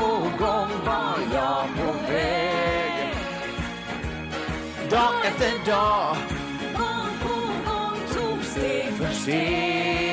gång var jag på väg. Dag efter dag, gång på gång tog steg för steg.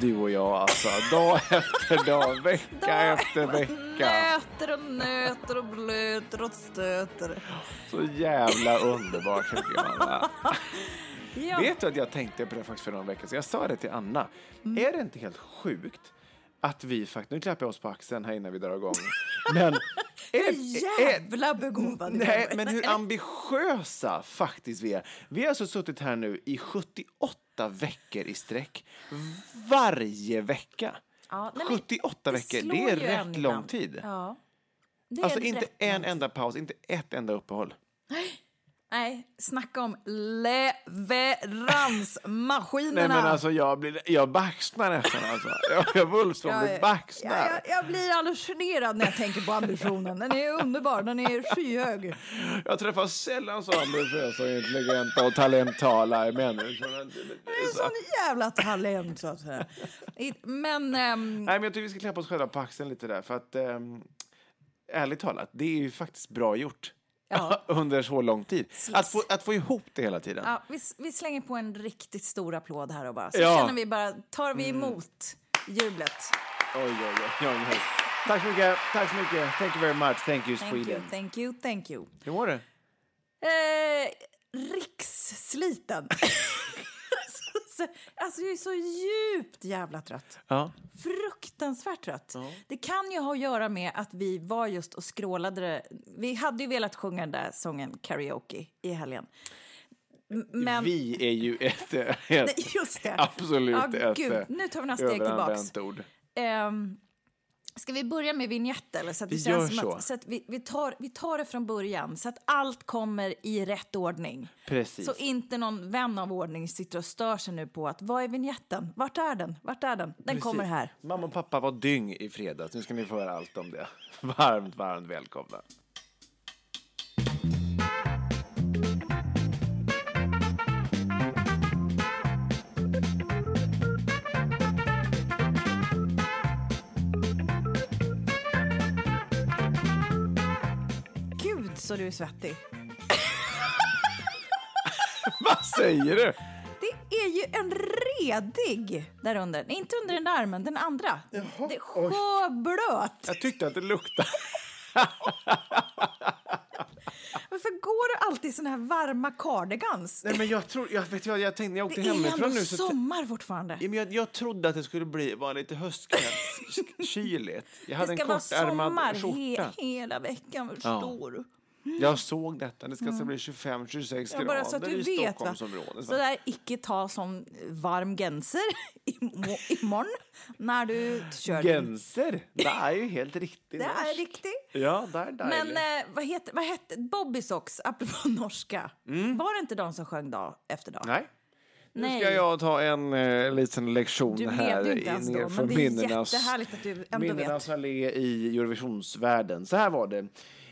Du och jag alltså. Dag efter dag, vecka efter vecka. Nöter och nöter och blöter och stöter. Så jävla underbart tycker jag. Ja. Vet du att jag tänkte på det faktiskt för någon vecka sedan? Jag sa det till Anna. Mm. Är det inte helt sjukt att vi faktiskt, nu klappar jag oss på axeln här innan vi drar igång. Men, är, Jävla begåvad. Nej, men hur ambitiösa faktiskt vi är. Vi har alltså suttit här nu i 78 veckor i sträck. Varje vecka. Ja, nej, men 78 veckor, det är rätt lång tid. Ja. Alltså inte en enda paus, inte ett enda uppehåll. Nej, snacka om leveransmaskinerna. Nej men alltså jag, blir, jag baxnar nästan alltså. Jag, jag Wulfsson Ja, blir ja, baxnar. ja, jag, jag blir alldeles generad när jag tänker på ambitionen. Den är underbar, den är skyhög. Jag träffar sällan så ambitiösa, intelligenta och talentala människor. Det är en sån jävla talent så att säga. Men... ehm, Nej men jag tycker vi ska klappa oss själva på axeln lite där för att ähm, ärligt talat, det är ju faktiskt bra gjort. Ja. Under så lång tid. Att få, att få ihop det hela tiden. Ja, vi, vi slänger på en riktigt stor applåd här och bara. Så Ja. känner vi bara, tar vi emot jublet. Oj, oj, oj, oj. Tack så mycket, tack så mycket. Thank you very much. Thank you Thank Sweden. you, thank you, thank you. Hur mår du? Eh, rikssliten. Så- alltså jag är så djupt jävla trött. Ja. Fruktansvärt trött. Det kan ju ha att göra med att vi var just och skrålade. det. Vi hade ju velat sjunga den där sången karaoke i helgen. Men... Vi är ju ett, ett Nej, Just det. absolut Ja, ett gud. Nu tar vi några steg tillbaks. överanvänt ord. Ehm, ska vi börja med vignett eller? Så att det Vi känns gör så. Att, så att vi, vi, tar, vi tar det från början så att allt kommer i rätt ordning. Precis. Så inte någon vän av ordning sitter och stör sig nu på att vad är vignetten? Vart är den? Vart är den? Den kommer Precis. här. Mamma och pappa var dyng i fredags. Nu ska ni få höra allt om det. Varmt, varmt välkomna. Du är svettig. Vad säger du? Det är ju en redig där under. Nej, inte under den där armen, den andra. det är sjöblöt. Jag tyckte att det luktade. Varför går du alltid i såna här varma cardigans? Nej, men jag tror, jag vet vad, jag tänkte när jag åkte Det är hemifrån nu så... sommar fortfarande. Ja, men jag, jag trodde att det skulle bli, vara lite höstkyligt. Jag Det hade ska en vara kortärmad sommar skjorta. he hela veckan, förstår du? Jag såg detta. Det ska alltså bli 25-26 Ja, grader bara så att du i vet. Va? Stockholmsområdet. Så där icke ta som varm genser imo- imorgon när du kör. Genser, det är ju helt riktigt. Det är riktigt. Ja, det är Men eh, vad hette, vad hette Bobby Socks, apropå norska? Var det inte de som sjöng dag efter dag? Mm. Nej. Nu Nej. ska jag ta en eh, liten lektion Du här ner från minnenas, minnenas allé i Eurovisionsvärlden. Så här var det.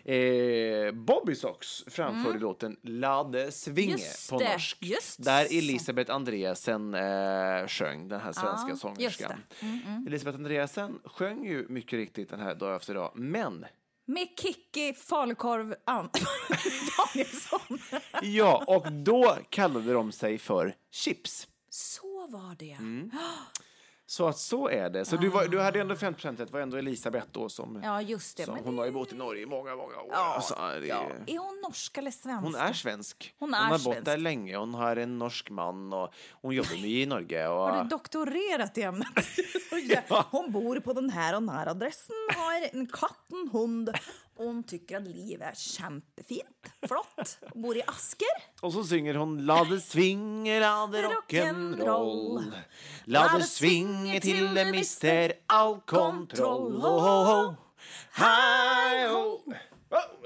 Eh, Bobby Sox framförde låten Lade Svinge Mm. På norsk. just där. Elisabeth Andreasen eh, sjöng, den här svenska just sångerskan. det. Mm, Elisabeth Andreasen sjöng ju mycket riktigt den här Dag efter dag, men Med Kikki Falukorv An- Danielsson. ja, och då kallade de sig för Chips. Så var det. Mm. Så att så är det. Så du, var, du hade ändå 50 det var ändå Elisabeth då som, Ja, just det. som Men hon har ju bott i Norge i många, många år. Ja, Alltså, det, ja. Är hon norsk eller svensk? Hon är svensk. Hon är har bott där länge. Hon har en norsk man och hon jobbar med i Norge. Och, Har du doktorerat i ämnet? Hon bor på den här och den här adressen, har en katt, en hund hon tycker att livet är kämpefint, flott. Bor i Asker. och så synger hon La det svinge, la det rock'n'roll. La det svinge till det mister all kontroll. Ho, ho, ho. Hej, ho.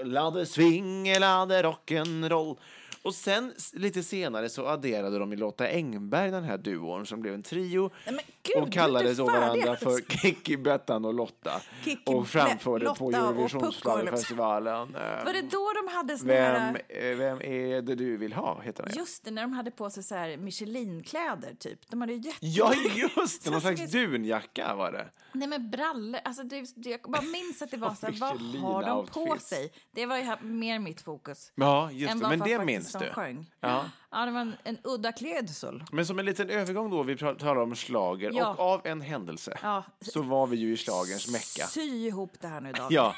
La det svinge, la det rock'n'roll. Och sen lite senare så adderade de i Lotta Engberg den här duon som blev en trio Nej, gud, och kallade då varandra ens. för Kikki, Bettan och Lotta Kikki, och framförde Lotta på Eurovisionsschlagerfestivalen. Var det då de hade såna Vem, här... vem är det du vill ha? Heter den. Just det, när de hade på sig så här Michelin-kläder typ. De hade jätte... Ja, just det! Någon slags dunjacka var det. Nej men brallor, alltså det, det, jag bara minns att det var så här, vad har de på sig? Det var ju här, mer mitt fokus. Ja, just det. Men det faktiskt minns de du. Sjöng. Ja. ja, det var en, en udda klädsel. Men som en liten övergång då, vi talar om slager Ja. och av en händelse Ja. så var vi ju i slagerns mecka. Sy ihop det här nu David. Ja,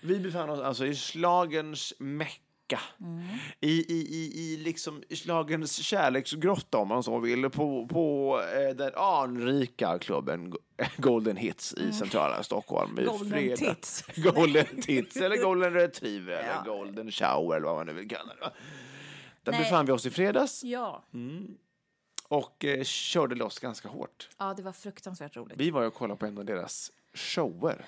vi befann oss alltså i slagerns mecka. Mm. I, i, i, I liksom i slagerns kärleksgrotta om man så vill, på, på eh, den anrika klubben Go- Golden Hits i centrala Stockholm. i Mm. Golden. Tits. Golden Tits eller Golden Retriever eller. Golden Shower eller vad man nu vill kalla det. va? Där Nej. befann vi oss i fredags Ja. och eh, körde loss ganska hårt. ja, det var fruktansvärt roligt. Vi var ju och kollade på en av deras shower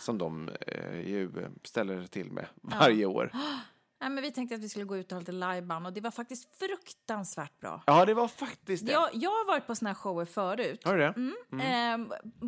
som de eh, ju ställer till med varje år. Nej, men vi tänkte att vi skulle gå ut och ha lite liveband och det var faktiskt fruktansvärt bra. Ja, det var faktiskt det. Jag, jag har varit på såna här shower förut. Har du det? Eh,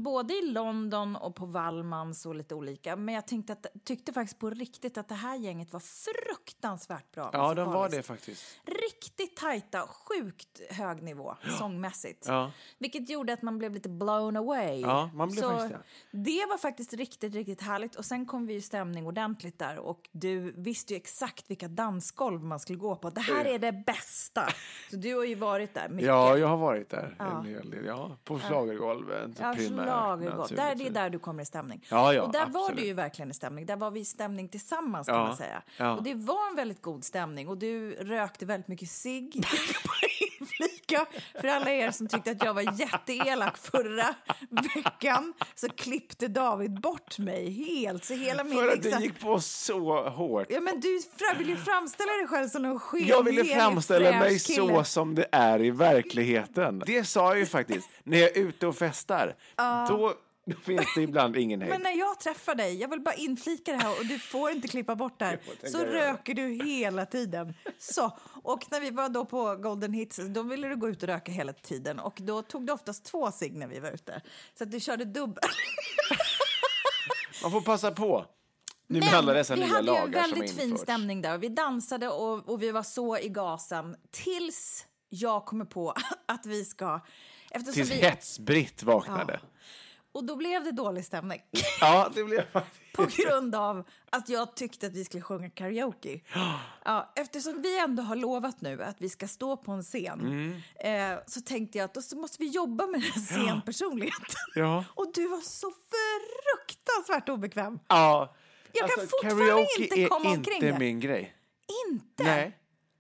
både i London och på Wallmans och lite olika. Men jag tänkte att, tyckte faktiskt på riktigt att det här gänget var fruktansvärt bra. Ja, de var det faktiskt. Riktigt tajta, sjukt hög nivå sångmässigt. Ja. Vilket gjorde att man blev lite blown away. Ja, man blev Så faktiskt det var faktiskt riktigt, riktigt härligt. Och sen kom vi i stämning ordentligt där och du visste ju exakt vilka dansgolv man skulle gå på. Det här är det bästa. Så du har ju varit där mycket. Ja, jag har varit där en hel del. Ja, på schlagergolvet Ja, schlagergolv. Där, det är där du kommer i stämning. Ja, ja, och där var absolut. du ju verkligen i stämning. Där var vi i stämning tillsammans kan Ja, man säga. ja. Och det var en väldigt god stämning. Och du rökte väldigt mycket cigg. Inflika. För alla er som tyckte att jag var jätteelak förra veckan så klippte David bort mig helt. Så hela min... För att liksom- det gick på så hårt. Ja, men du vill ju framställa dig själv som en sken, Jag ville framställa mig kille. så som det är i verkligheten. Det sa jag ju faktiskt. När jag är ute och festar, då, då finns det ibland ingen hejd. Men när jag träffar dig, jag vill bara inflika det här och du får inte klippa bort det här, så röker du hela tiden. Så, och när vi var då på Golden Hits, då ville du gå ut och röka hela tiden och då tog du oftast två cigg när vi var ute. Så att du körde dubbel. Man får passa på. Nu med alla dessa vi nya hade ju en lagar som väldigt fin stämning där och vi dansade och, och vi var så i gasen tills jag kommer på att vi ska... Tills vi, Hets-Britt vaknade. Och då blev det dålig stämning. Ja, det blev faktiskt. på grund av att jag tyckte att vi skulle sjunga karaoke. Ja, eftersom vi ändå har lovat nu att vi ska stå på en scen Mm. eh, så tänkte jag att då så måste vi jobba med den här scenpersonligheten. Ja. Och du var så fruktansvärt obekväm. Ja. Jag kan fortfarande karaoke inte är komma omkring inte det. min grej. Inte? Nej,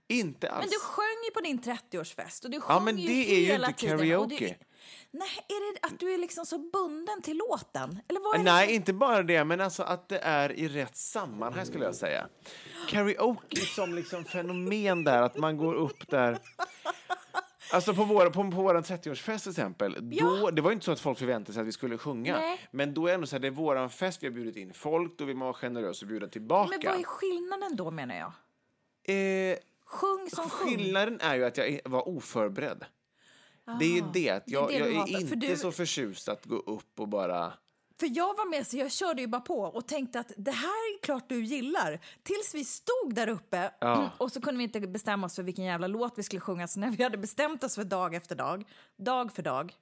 inte alls. Men du sjöng ju på din 30-årsfest och du Ja, sjöng men ju det är ju inte tiden. Karaoke. Nej, är det att du är liksom så bunden till låten? Eller vad Nej, inte bara det, men alltså att det är i rätt sammanhang skulle jag säga. Karaoke som liksom fenomen där, att man går upp där. Alltså på vår, på, på vår 30-årsfest till exempel, då, det var ju inte så att folk förväntade sig att vi skulle sjunga. Nej. Men då är det ändå så här, det är våran fest, vi har bjudit in folk, då vill man vara generös och bjuda tillbaka. Men vad är skillnaden då menar jag? eh, Sjung som sjung. skillnaden är ju att jag var oförberedd. Det är ju det, jag, det du jag är inte du- så förtjust att gå upp och bara För jag var med så jag körde ju bara på och tänkte att det här är klart du gillar. Tills vi stod där uppe Ja. och så kunde vi inte bestämma oss för vilken jävla låt vi skulle sjunga. Så när vi hade bestämt oss för dag efter dag, dag för dag.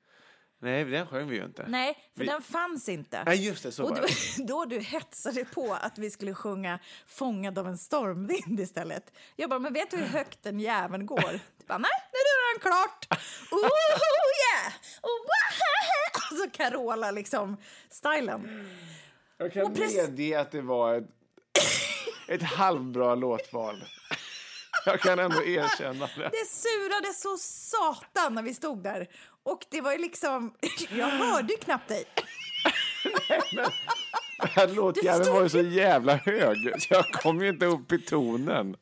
Nej, den sjöng vi ju inte. Nej, för Vi- den fanns inte. Nej, just det, så och det. då du hetsade på att vi skulle sjunga Fångad av en stormvind istället. Jag bara, men vet du hur högt den jäveln går? Du bara, nej, nu den klart. Oh yeah! Oh, wow. Och så Carola liksom, stylen. Jag kan medge att det var ett, ett halvbra låtval. Jag kan ändå erkänna det. Det surade så satan när vi stod där. Och det var ju liksom, jag hörde ju knappt dig. Den här låtjäveln var ju så jävla hög, så jag kom ju inte upp i tonen.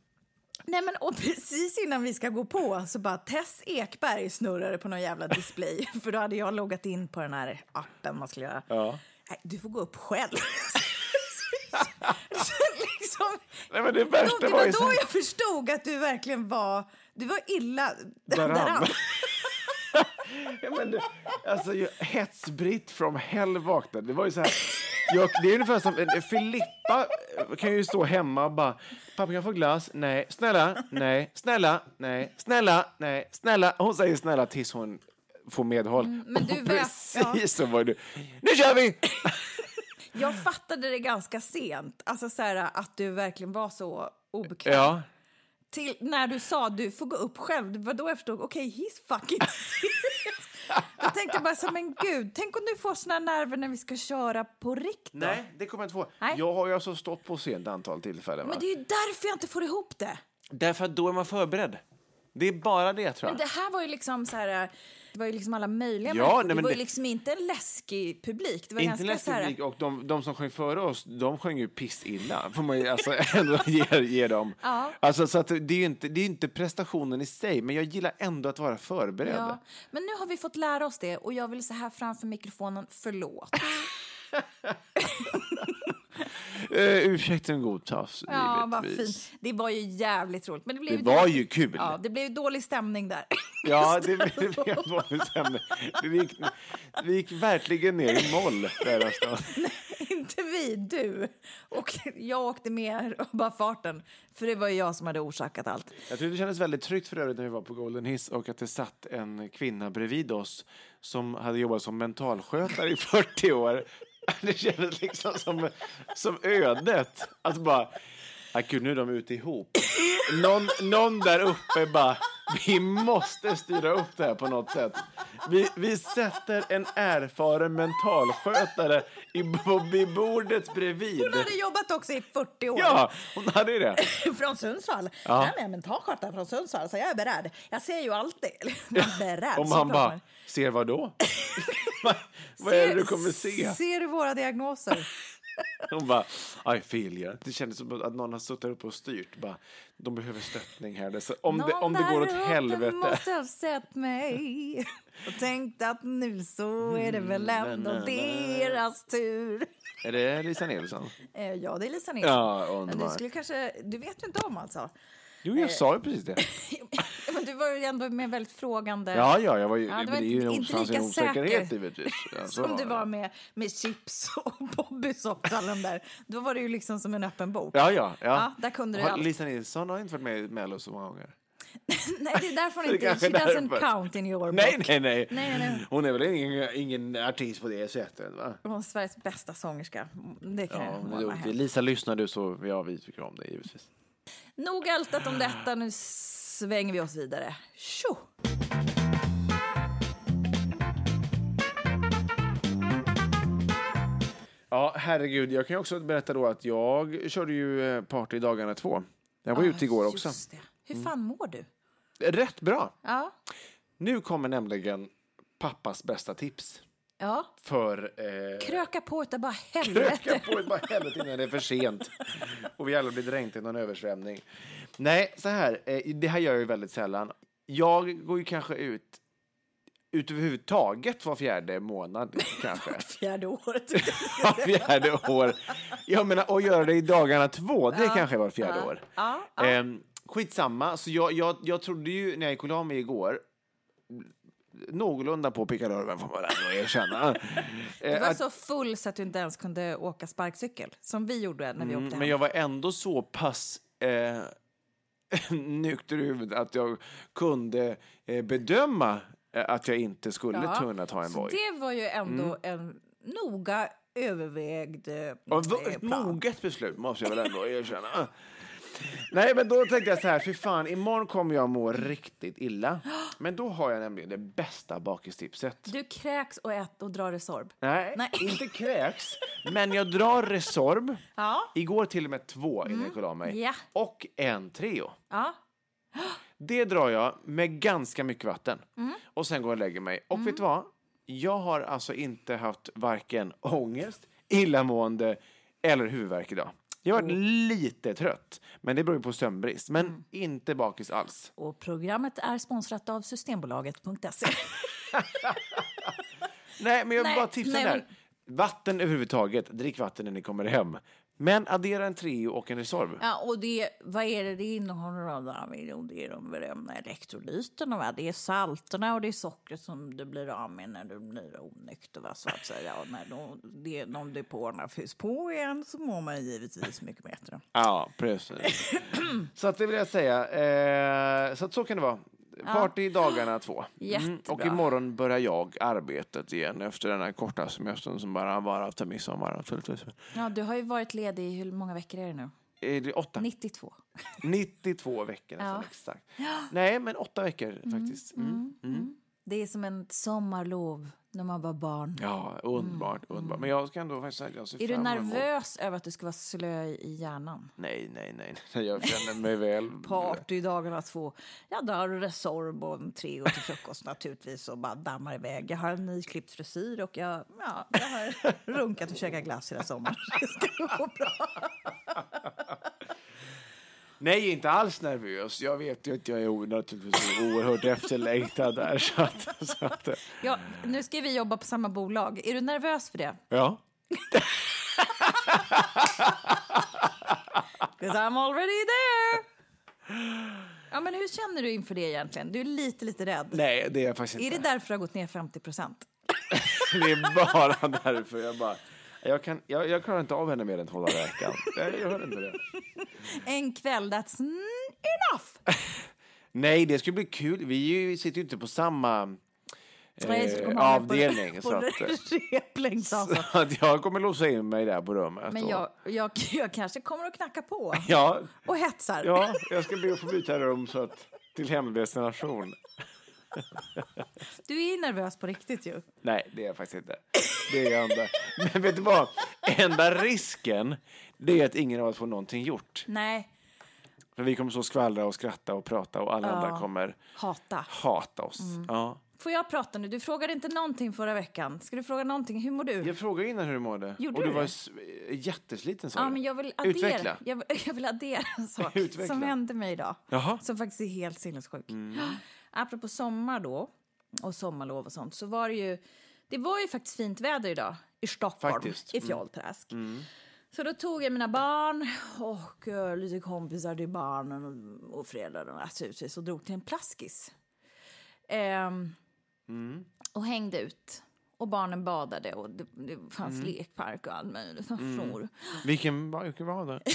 Nej men och precis innan vi ska gå på så bara Tess Ekberg snurrade på någon jävla display. För då hade jag loggat in på den här appen man skulle göra. Ja. Nej, du får gå upp själv. liksom, Nej, men det då, värsta det var då jag förstod att du verkligen var, du var illa Däran. däran. Ja, men det, alltså, hetsbritt from hell vaknade. Det var ju så här... Jag, det är ungefär som Filippa kan ju stå hemma och bara Pappa kan jag få glass? Nej. Snälla? Nej. Snälla? Nej. Snälla? Nej. Snälla? Hon säger snälla tills hon får medhåll. men du Precis ja. så var du. Nu kör vi! Jag fattade det ganska sent, alltså så här, att du verkligen var så obekväm. Ja. Till när du sa du får gå upp själv, det var då jag förstod, okej, he's fucking serious. Jag tänkte bara så, men gud, tänk om du får såna nerver när vi ska köra på rikt då? Nej, det kommer jag inte få. Nej. Jag har ju alltså stått på scen ett antal tillfällen. Va? Men det är ju därför jag inte får ihop det. Därför att då är man förberedd. Det är bara det tror jag. Men det här var ju liksom så här, det var ju liksom alla möjliga Ja, nej, det men var ju det- liksom inte en läskig publik. Det var Inte ganska här, publik och de, de som sjöng före oss, de sjöng ju pissilla. Får man ju alltså ändå ge, ge dem. Ja. Alltså, så att det är ju inte, det är inte prestationen i sig, men jag gillar ändå att vara förberedd. Ja, men nu har vi fått lära oss det och jag vill så här framför mikrofonen, förlåt. Uh, ursäkten godtas, Ja, vad givetvis. fint. Det var ju jävligt roligt. Men det, blev Det var ju kul. Ja, det blev ju dålig stämning där. Ja, det blev dåligt stämning. Det gick, vi gick verkligen ner i moll där någonstans. Inte vi, du. Och jag åkte med av bara farten, för det var ju jag som hade orsakat allt. Jag tyckte det kändes väldigt tryggt för övrigt när vi var på Golden Hiss och att det satt en kvinna bredvid oss som hade jobbat som mentalskötare i 40 år. Det kändes liksom som, som ödet. Att bara, ah, gud nu är de ute ihop. Någon, någon där uppe bara, vi måste styra upp det här på något sätt. Vi, vi sätter en erfaren mentalskötare i, på, vid bordet bredvid. Hon hade jobbat också i 40 år. Ja, hon hade det. Från Sundsvall. Ja. Är med mentalskötare från Sundsvall, så jag är beredd. Jag ser ju alltid. Är beredd. Man pratar bara, ser vad då? vad vad är det du kommer se? Ser du våra diagnoser? Hon bara, I feel you. Det kändes som att någon har suttit uppe och styrt. Bara, de behöver stöttning här. Så, om, det, om det går åt Någon helvete. måste ha sett mig och tänkt att nu så är det väl ändå Mm, deras tur. Är det Lisa Nilsson? Eh, Ja, det är Lisa Nilsson. Ja, du skulle kanske, du vet ju inte om alltså. Jo, jag sa ju precis det. Men du var ju ändå med väldigt frågande. Ja, ja, jag var ju, Ja, det är ju en, inte en lika säker osäkerhet givetvis. Ja, som du var med, med chips och Bobbys och alla de där. Då var det ju liksom som en öppen bok. Ja, ja, ja. Ja, där kunde du Har- allt. Lisa Nilsson har inte varit med i Mello så många gånger. Nej, det är därför hon inte... She doesn't därför. count in your Nej, book. nej, nej. Nej, nej. Hon är väl ingen, ingen artist på det sättet, va? Hon är Sveriges bästa sångerska. Det kan Ja, jag med. Lisa, lyssnar du så, ja, vi tycker om det givetvis. Nog ältat om detta, nu svänger vi oss vidare. Tjo! Ja, herregud. Jag kan också berätta då att jag körde ju eh, party dagarna två. Jag var ute igår också. Det. Hur fan mår du? Rätt bra. Ja. Nu kommer nämligen pappas bästa tips ja. för... Eh, Kröka på utav bara helvete. Kröka på ett bara helvete innan det är för sent och vi alla blir dränkt i någon översvämning. Nej, så här. Eh, det här gör jag ju väldigt sällan. Jag går ju kanske ut ut överhuvudtaget var fjärde månad kanske. Fjärde året. Var fjärde år. Jag menar, och göra det i dagarna två, det kanske var fjärde år. Ja, ja. Ehm, skitsamma, så jag, jag, jag trodde ju när jag gick och la mig igår någorlunda på pickalurven får man ändå erkänna. Du Eh, var att- så full så att du inte ens kunde åka sparkcykel, som vi gjorde när vi åkte Mm, hem. men jag var ändå så pass eh, nykter i huvudet att jag kunde eh, bedöma eh, att jag inte skulle Ja, kunna ta en Voi. det var ju ändå en noga övervägd eh, eh, ett plan. moget beslut måste jag väl ändå erkänna. Nej, men då tänkte jag så här, för fan, imorgon kommer jag må riktigt illa. Men då har jag nämligen det bästa bakistipset. Du kräks och ät och drar Resorb. Nej, Nej. inte kräks, men jag drar Resorb. Ja. Igår till och med två innan jag kollade av mig. Ja. Och en Treo. Ja. Det drar jag med ganska mycket vatten. Mm. Och sen går jag och lägger mig. Och vet du vad? Jag har alltså inte haft varken ångest, illamående eller huvudvärk idag. Jag har varit lite trött, men det beror på sömnbrist. Men Mm. inte bakis alls. Och programmet är sponsrat av Systembolaget.se. Nej, men jag vill bara tipsa nej, där. Vatten överhuvudtaget, drick vatten när ni kommer hem. Men addera en Treo och en Resorb. Ja, och det, vad är det det innehåller? Jo, det är de berömda elektrolyterna. Va? Det är salterna och det är sockret som du blir av med när du blir onykter, va? så att säga. Och när de, de depåerna fylls på igen så mår man givetvis mycket bättre. Ja, precis. så att det vill jag säga. Eh, så att så kan det vara. Party dagarna två. Och Jättebra. imorgon börjar jag arbetet igen efter den här korta semestern som bara var efter midsommar. naturligtvis. Ja, du har ju varit ledig i hur många veckor är det nu? Är det åtta? 92. 92 veckor nästan Ja. Mm, exakt. Nej, men åtta veckor faktiskt. Mm. Det är som en sommarlov när man var barn. Ja, underbart, underbart. Men jag ska ändå faktiskt säga att jag ser Mm, Är du nervös över att du ska vara slö i hjärnan? Nej, nej, nej. nej. Jag känner mig väl. Party dagarna två. Jag drar Resorb och en Treo till frukost naturligtvis och bara dammar iväg. Jag har en nyklippt frisyr och jag, ja, jag har runkat och käkat glass hela sommaren. Det ska gå bra. Nej, inte alls nervös. Jag vet ju att jag är naturligtvis oerhört efterlängtad där. Så att, så att, Ja, nu ska vi jobba på samma bolag. Är du nervös för det? ja. 'Cause I'm already there! Ja, men hur känner du inför det egentligen? Du är lite, lite rädd. Nej, det är jag faktiskt Är det inte. därför du har gått ner 50 procent? Det är bara därför jag bara... Jag, kan, jag, jag klarar inte av henne mer än två dagar i veckan. Jag gör inte det. En kväll, that's enough! Nej, det skulle bli kul. Vi sitter ju inte på samma eh, avdelning. På, så, att, så att jag kommer låsa in mig där på rummet. Men jag, jag, jag kanske kommer att knacka på Ja, och hetsar. ja, jag ska be att få byta rum så att, till hemdestination. Du är nervös på riktigt ju. Nej, det är jag faktiskt inte. Det är inte. Men vet du vad? Enda risken, det är att ingen av oss får någonting gjort. Nej, För vi kommer så skvallra och skratta och prata och alla andra kommer hata. hata oss. Mm. Ja. Får jag prata nu? Du frågade inte någonting förra veckan. Ska du fråga någonting? Hur mår du? Jag frågade innan hur du mådde. Gjorde och du du var jättesliten sa Ja, du. men jag vill addera, Utveckla. Jag, vill- jag vill addera en sak Utveckla. som hände mig idag. Jaha. Som faktiskt är helt sinnessjuk. Apropå sommar då, och sommarlov och sånt, så var det ju... Det var ju faktiskt fint väder idag i Stockholm, Faktiskt. i Fjollträsk. Så då tog jag mina barn och eh, lite kompisar till barnen och, och föräldrarna naturligtvis och drog till en plaskis. Ehm, Och hängde ut. Och barnen badade och det, det fanns lekpark och allt möjligt. Mm. Vilken, vilken var det?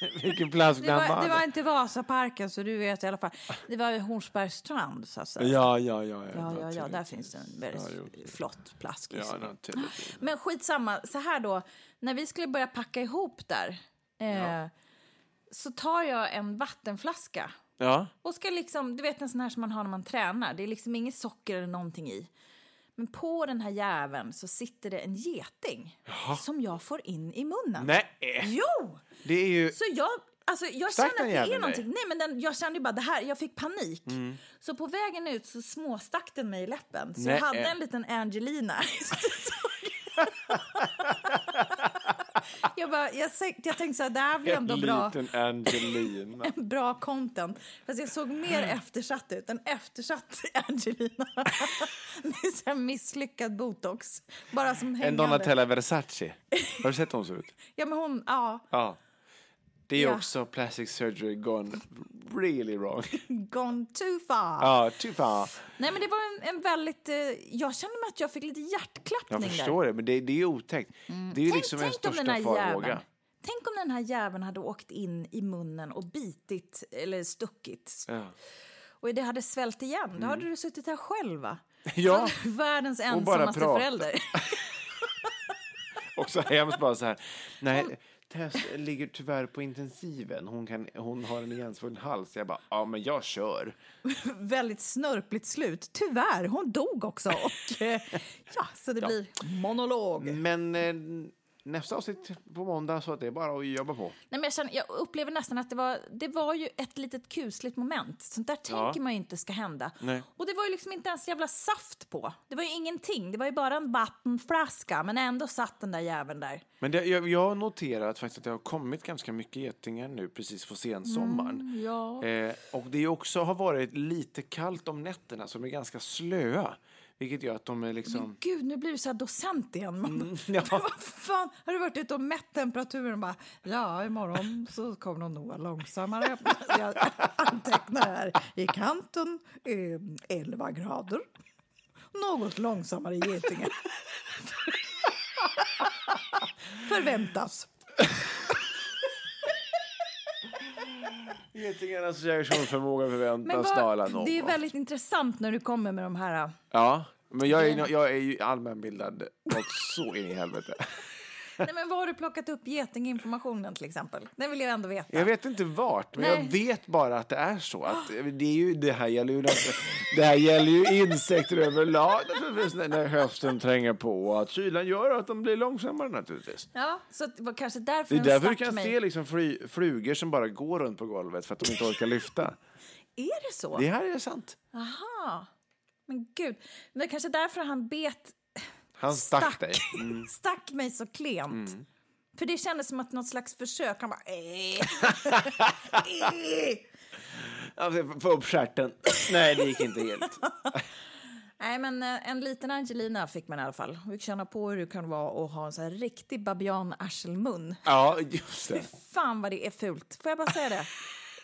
vilken plats Det var, det var inte Vasaparken, så du vet i alla fall. Det var Hornsbergs strand, så att säga. Ja, ja, ja. Ja, ja, ja, naturligtvis. där finns det en väldigt Ja, flott plaskis. Ja, naturligtvis. Men skitsamma, så här då. När vi skulle börja packa ihop där eh, så tar jag en vattenflaska Ja. och ska liksom, du vet en sån här som man har när man tränar. Det är liksom inget socker eller någonting i. Men på den här jäveln så sitter det en geting som jag får in i munnen. Nej, Jo! Det är ju... Så jag, alltså jag känner att det är någonting. dig? Nej, men den, jag kände bara det här, jag fick panik. Mm. Så på vägen ut så småstack den mig i läppen. Så Nej. jag hade en liten Angelina. jag, bara, jag, jag tänkte så här, det här blir ändå en bra, liten Angelina. bra content. Fast jag såg mer eftersatt ut. En eftersatt Angelina. Med så här misslyckad botox. Bara som hängande. En Donatella Versace. Har du sett hur hon ser ut? Ja, men hon, ja. Ja. Det är Ja. också plastic surgery gone really wrong. Gone too far. Ja, too far. Nej, men det var en, en väldigt... Eh, jag kände mig att jag fick lite Jag hjärtklappning förstår det, men det, det är otäckt. Det är Tänk, liksom en tänk den största här farhåga. Tänk om den här jäveln hade åkt in i munnen och bitit eller stuckit. Ja. Och det hade svällt igen. Då hade du suttit här själv, va? Ja. Världens ensammaste förälder. Och så hemskt bara så här. Nej, Tess ligger tyvärr på intensiven. Hon, kan, hon har en igensvulln hals. Jag bara, ja men jag kör. Väldigt snörpligt slut. Tyvärr, hon dog också. Och, eh, ja, så det blir monolog. Men eh, nästa avsnitt på måndag så att det är bara att jobba på. Nej, men jag, känner, jag upplever nästan att det var, det var ju ett litet kusligt moment. Sånt där Ja. tänker man ju inte ska hända. Nej. Och det var ju liksom inte ens jävla saft på. Det var ju ingenting. Det var ju bara en vattenflaska. Men ändå satt den där jäveln där. Men det, jag, jag har noterat faktiskt att det har kommit ganska mycket getingar nu precis på sensommaren. ja. eh, och det också har varit lite kallt om nätterna som är ganska slöa. Vilket gör att de är liksom... Gud, nu blir du så här docent igen. Man, ja. Vad fan, har du varit ute och mätt temperaturen och bara ja, imorgon så kommer de nog långsammare. Jag antecknar här i kanten eh, 11 grader. Något långsammare i Getinge. Förväntas. Getingarnas Men förväntas snarare något. det är väldigt intressant när du kommer med de här... Ja, men jag är, jag är ju allmänbildad något så in i helvete. Nej, men var har du plockat upp getinginformationen till exempel? Den vill jag ändå veta. Jag vet inte vart, men Nej. jag vet bara att det är så. Att det, är ju, det, här gäller ju, det här gäller ju insekter överlag naturligtvis när, hösten tränger på. Och att kylan gör att de blir långsammare naturligtvis. Ja, så det var kanske därför Det är därför du kan mig. se liksom fly, flugor som bara går runt på golvet för att de inte orkar lyfta. Är det så? Det här är sant. Aha. Men gud, det är kanske därför han bet... Han stack, dig. Mm. stack mig så klent. För det kändes som att något slags försök. Han bara... Eh. Alltså, Få upp stjärten. Nej, det gick inte helt. Nej, men eh, en liten Angelina fick man i alla fall. Vi känna på hur det kan vara att ha en så här riktig babian-arselmun. Ja, just det. Fan vad det är fult. Får jag bara säga det?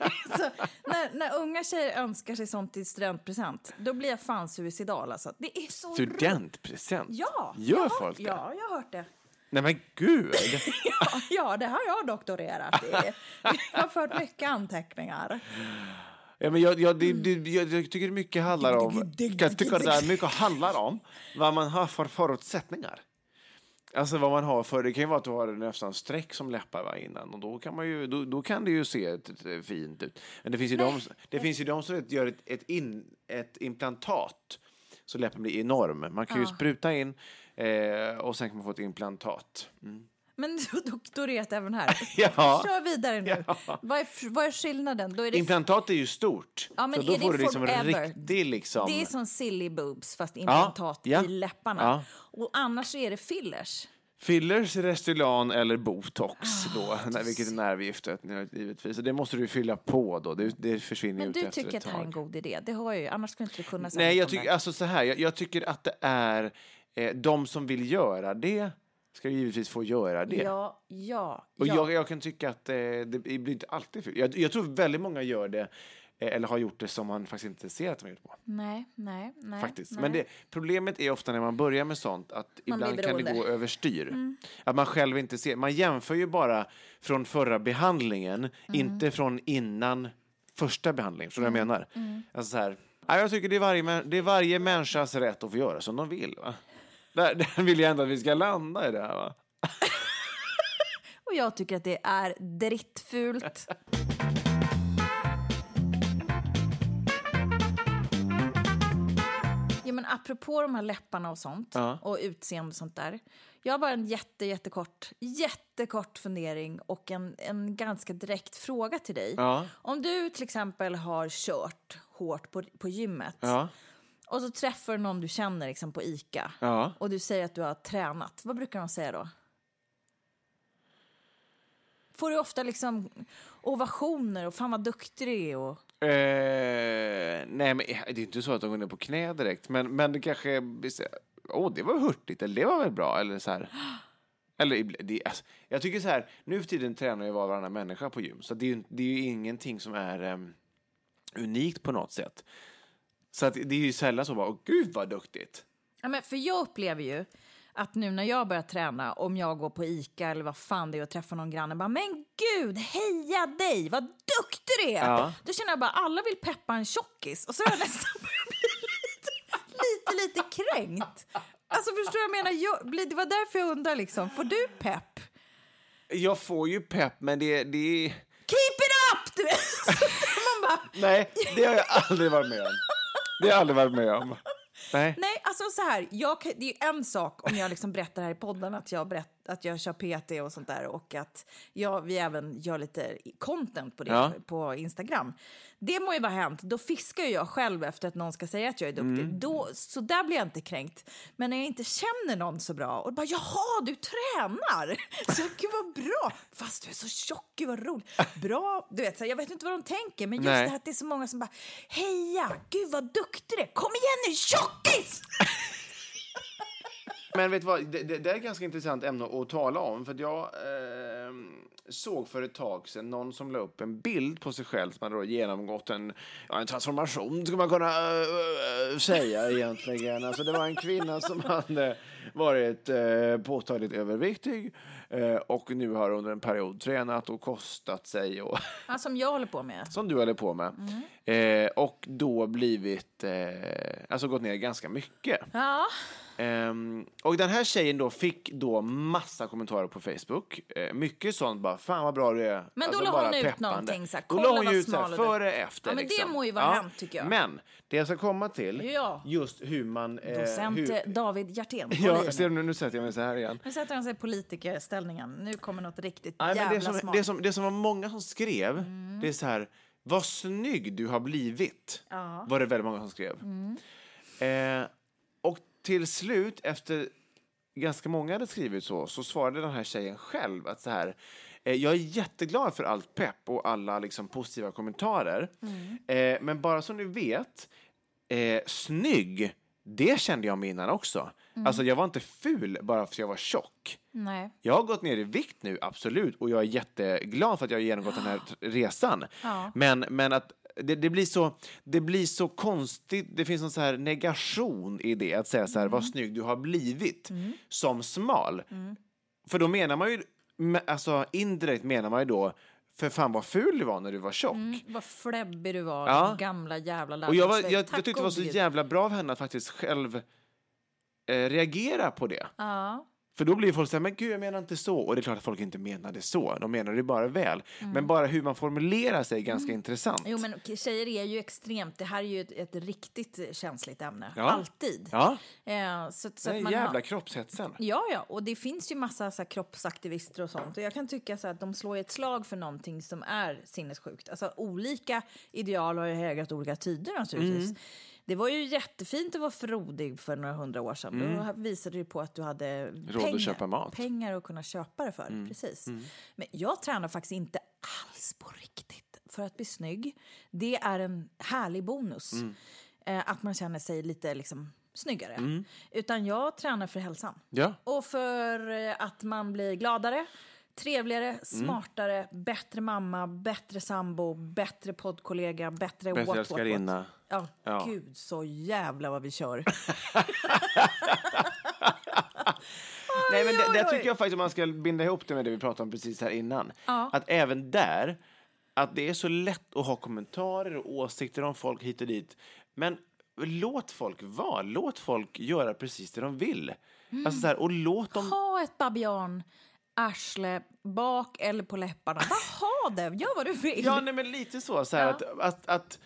Så, när, när unga tjejer önskar sig sånt i studentpresent, då blir jag fan suicidal. Alltså. Det är så. Studentpresent? Ja, Gör jag har- folk det? Ja, jag har hört det. Nej men gud! Ja, ja, det har jag doktorerat i. Jag har fört mycket anteckningar. Ja, men jag, jag, det, det, jag, jag tycker mycket handlar om jag tycker det mycket handlar om vad man har för förutsättningar. Alltså vad man har för, det kan ju vara att du har nästan streck som läppar va, innan och då kan, man ju, då, då kan det ju se ett, ett, fint ut. Men det finns ju, de, det finns ju de som gör ett, ett, in, ett implantat så läppen blir enorm. Man kan ju spruta in eh, och sen kan man få ett implantat. Mm. Men du har doktorerat även här. Ja. Kör vidare nu. Ja. Vad, är, vad är skillnaden? Då är det, Implantat är ju stort. Ja, men så då får du liksom forever? riktig liksom... det är som silly boobs fast implantat ja. i läpparna. Och annars är det fillers. Fillers, Restylan eller botox Ah, då, när, vilket är nervgiftet givetvis. Och det måste du fylla på då, det, det försvinner Men ut du efter tycker ett att det här är en god idé. Det har jag ju. Annars skulle inte du kunna säga Nej, jag tycker, alltså så här, jag, jag tycker att det är, eh, de som vill göra det ska givetvis få göra det. Ja, ja, Och ja. jag, jag kan tycka att eh, det blir inte alltid fel. Jag, jag tror väldigt många gör det, eh, eller har gjort det som man faktiskt inte ser att de har gjort på. Nej, nej, nej. faktiskt. nej. Men det, problemet är ofta när man börjar med sånt att Man ibland kan det. Mm. gå överstyr. Att man själv inte ser. Man jämför ju bara från förra behandlingen, Mm. inte från innan första behandlingen. Förstår du vad jag Mm. menar? Alltså så här, ja, jag tycker det är, varje, det är varje människas rätt att få göra som de vill. Va? Där, där vill jag ändå att vi ska landa i det här. Va? Och jag tycker att det är drittfult. Ja, men apropå de här läpparna och sånt Ja. och utseende och sånt där. Jag har bara en jätte, jättekort, jättekort fundering och en, en ganska direkt fråga till dig. Ja. Om du till exempel har kört hårt på, på gymmet Ja. Och så träffar du någon du känner liksom på ICA Ja. och du säger att du har tränat. Vad brukar de säga då? Får du ofta liksom ovationer och fan vad duktig du är och... Eh, nej, men det är inte så att de går ner på knä direkt. Men, men det kanske åh, det var hurtigt, eller det var väl bra, eller så här. Eller ibl- det, alltså, jag tycker så här, nu för tiden tränar ju var och varannan människa på gym. Så det är ju, det är ju ingenting som är em, unikt på något sätt. Så att det är ju sällan så bara, åh gud vad duktigt. Ja, men för jag upplever ju att nu när jag börjar träna, om jag går på Ica eller vad fan det är och träffar någon granne, bara men gud, heja dig, vad duktig du är! Ja. Då känner jag bara, alla vill peppa en tjockis och så har jag nästan lite, lite, lite kränkt. Alltså förstår vad jag menar? Jag, det var därför jag undrar liksom, får du pepp? Jag får ju pepp, men det, det är... Keep it up! Du vet. Man bara, Nej, det har jag aldrig varit med om. Det har jag aldrig varit med om. Nej. Nej, alltså så här, jag, det är en sak om jag liksom berättar här i podden att jag, berätt, att jag kör PT och sånt där och att jag, vi även gör lite content på det Ja. på Instagram. Det må ju vara hänt, då fiskar jag själv efter att någon ska säga att jag är duktig. Mm. Då, så där blir jag inte kränkt. Men när jag inte känner någon så bra och bara jaha, du tränar! Så gud vad bra! Fast du är så tjock, gud vad roligt. Bra, du vet, så här, jag vet inte vad de tänker men just Nej. det här att det är så många som bara heja, gud vad duktig du är, kom igen nu tjockis! Men vet du vad, det, det, det är ett ganska intressant ämne att tala om. För jag eh, såg för ett tag sedan någon som la upp en bild på sig själv som hade då genomgått en, ja, en transformation, skulle man kunna eh, säga egentligen. Alltså det var en kvinna som hade varit eh, påtagligt överviktig eh, och nu har under en period tränat och kostat sig och Ja, som jag håller på med. som du håller på med. Eh, och då blivit, eh, alltså gått ner ganska mycket. Ja. Ehm, och den här tjejen då fick då massa kommentarer på Facebook. Eh, mycket sånt bara, fan vad bra du är. Men då Alltså, la hon ut någonting så här, Då kolla la hon ut så här, före efter. Ja, men det liksom. må ju vara hänt, tycker jag. Men det jag ska komma till, Ja. just hur man... Eh, Docent hur, David Hjertén. ja, ser du, nu, sätter jag mig så här igen. Nu sätter han sig i politikerställningen. Nu kommer något riktigt men jävla det, som, smart. det, som, det som var många som skrev, Mm. det är så här, vad snygg du har blivit. Var det väldigt många som skrev. Mm. Eh, och till slut, efter ganska många hade skrivit så, så svarade den här tjejen själv att så här, eh, jag är jätteglad för allt pepp och alla liksom, positiva kommentarer. Mm. Eh, men bara så ni vet, eh, snygg, det kände jag mig innan också. Mm. Alltså jag var inte ful bara för att jag var tjock. Nej. Jag har gått ner i vikt nu, absolut, och jag är jätteglad för att jag har genomgått den här resan. Men, men att det, det, blir så, det blir så konstigt, det finns någon så här negation i det, att säga så här, vad snygg du har blivit som smal. För då menar man ju, alltså indirekt menar man ju då, för fan vad ful du var när du var tjock. Vad fläbbig du var, Ja. gamla jävla Och jag, var, jag, jag tyckte det var så jävla bra av henne att faktiskt själv eh, reagera på det. Ja. För då blir folk så här, men gud jag menar inte så. Och det är klart att folk inte menade så. De menar det bara väl. Men bara hur man formulerar sig är ganska intressant. Mm. Jo, men tjejer är ju extremt... Det här är ju ett, ett riktigt känsligt ämne. Ja. Alltid. Ja, Eh, så, så den jävla har, kroppshetsen. Ja, ja, och det finns ju massa så här, kroppsaktivister och sånt. Och jag kan tycka så här, att de slår ett slag för någonting som är sinnessjukt. Alltså olika ideal har ju hägrat olika tider naturligtvis. Mm. Det var ju jättefint att vara frodig för några hundra år sedan. Då visade det på att du hade Mm. att pengar, köpa mat. Mm. pengar att kunna köpa det för. Precis. Men jag tränar faktiskt inte alls på riktigt för att bli snygg. Det är en härlig bonus. Mm. Eh, att man känner sig lite liksom, snyggare. Utan jag tränar för hälsan. Ja. Och för eh, att man blir gladare, trevligare, Mm. smartare, bättre mamma, bättre sambo, bättre poddkollega, bättre, Bättre älskarinna. Ja, Ja. gud så jävla vad vi kör. Nej, men det, det tycker jag faktiskt, man ska binda ihop det med det vi pratade om precis här innan. Ja. Att även där, att det är så lätt att ha kommentarer och åsikter om folk hit och dit. Men låt folk vara. Låt folk göra precis det de vill. Alltså så här, och låt dem... Ha ett babian arsle bak eller på läpparna. Bara ha det, gör vad du vill. Ja, nej, men lite så. så här, Ja. att, att, att,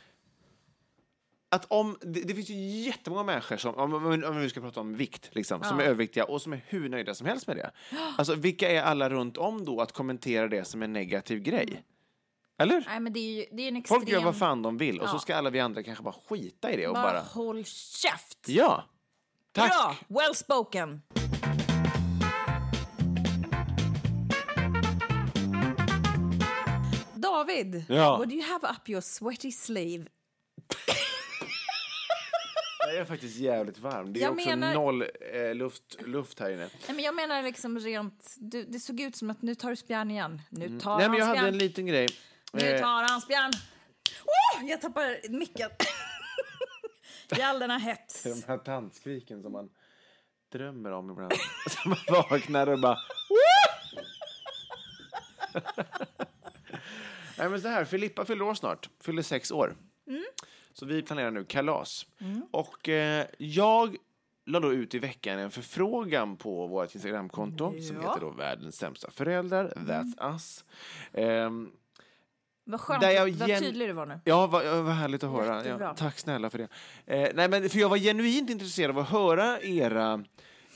att om, det, det finns ju jättemånga människor som, om, om, om vi ska prata om vikt, liksom, som är överviktiga och som är hur nöjda som helst med det. Alltså, vilka är alla runt om då att kommentera det som en negativ grej? Eller? Nej, men det är ju det är en extrem... Folk gör vad fan de vill och så Ja. ska alla vi andra kanske bara skita i det och Bara, bara... håll käft! Ja! Tack! Bra! Well spoken! David, Ja. what do you have up your sweaty sleeve? Det är faktiskt jävligt varmt. Det är Jag också menar- noll eh, luft, luft här inne. Nej, men jag menar liksom rent, du, det såg ut som att nu tar du spjärn igen. Nu tar Mm. Nej, men jag han hade spjärn. en liten grej. Nu Eh, tar han spjärn. Oh, jag tappar micken. I all denna hets. De här tandskriken som man drömmer om ibland. Som man vaknar och bara... Nej, men så här, Filippa fyller år snart. Fyller sex år. Så vi planerar nu kalas. Och eh, jag la då ut i veckan en förfrågan på vårt Instagramkonto som Ja. heter då Världens sämsta föräldrar, That's us. Ehm, Vad skönt, Där jag vad gen- tydlig du var nu. Ja, vad, vad härligt att höra. Ja, tack snälla för det. Eh, nej, men för jag var genuint intresserad av att höra era,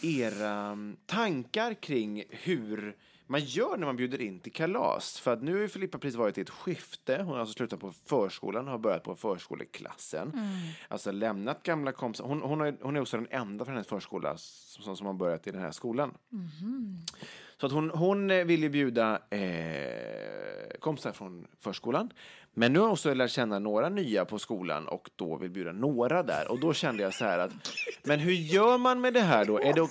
era mm, tankar kring hur man gör när man bjuder in till kalas. För att nu har ju Filippa precis varit i ett skifte. Hon har alltså slutat på förskolan och har börjat på förskoleklassen. Alltså lämnat gamla kompisar. Hon, hon, har, hon är också den enda från hennes förskola som, som har börjat i den här skolan. Så att hon, hon eh, vill ju bjuda eh, kompisar från förskolan. Men nu har hon också lärt känna några nya på skolan och då vill bjuda några där. Och då kände jag så här att, men hur gör man med det här då? Är det,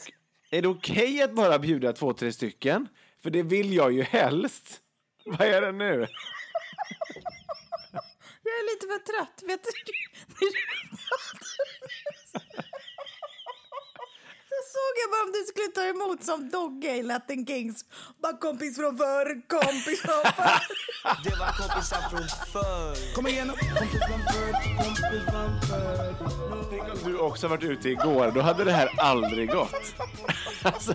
är det okej att bara bjuda två, tre stycken? För det vill jag ju helst. Vad är det nu? Jag är lite för trött. Vet du? Så såg jag bara om du skulle ta emot som Dogge i Latin Kings. Bara kompis från förr, kompis från förr. Det var kompisar från förr Kom igen kompis från förr, kompis från förr Tänk om du också varit ute igår, då hade det här aldrig gått. Alltså,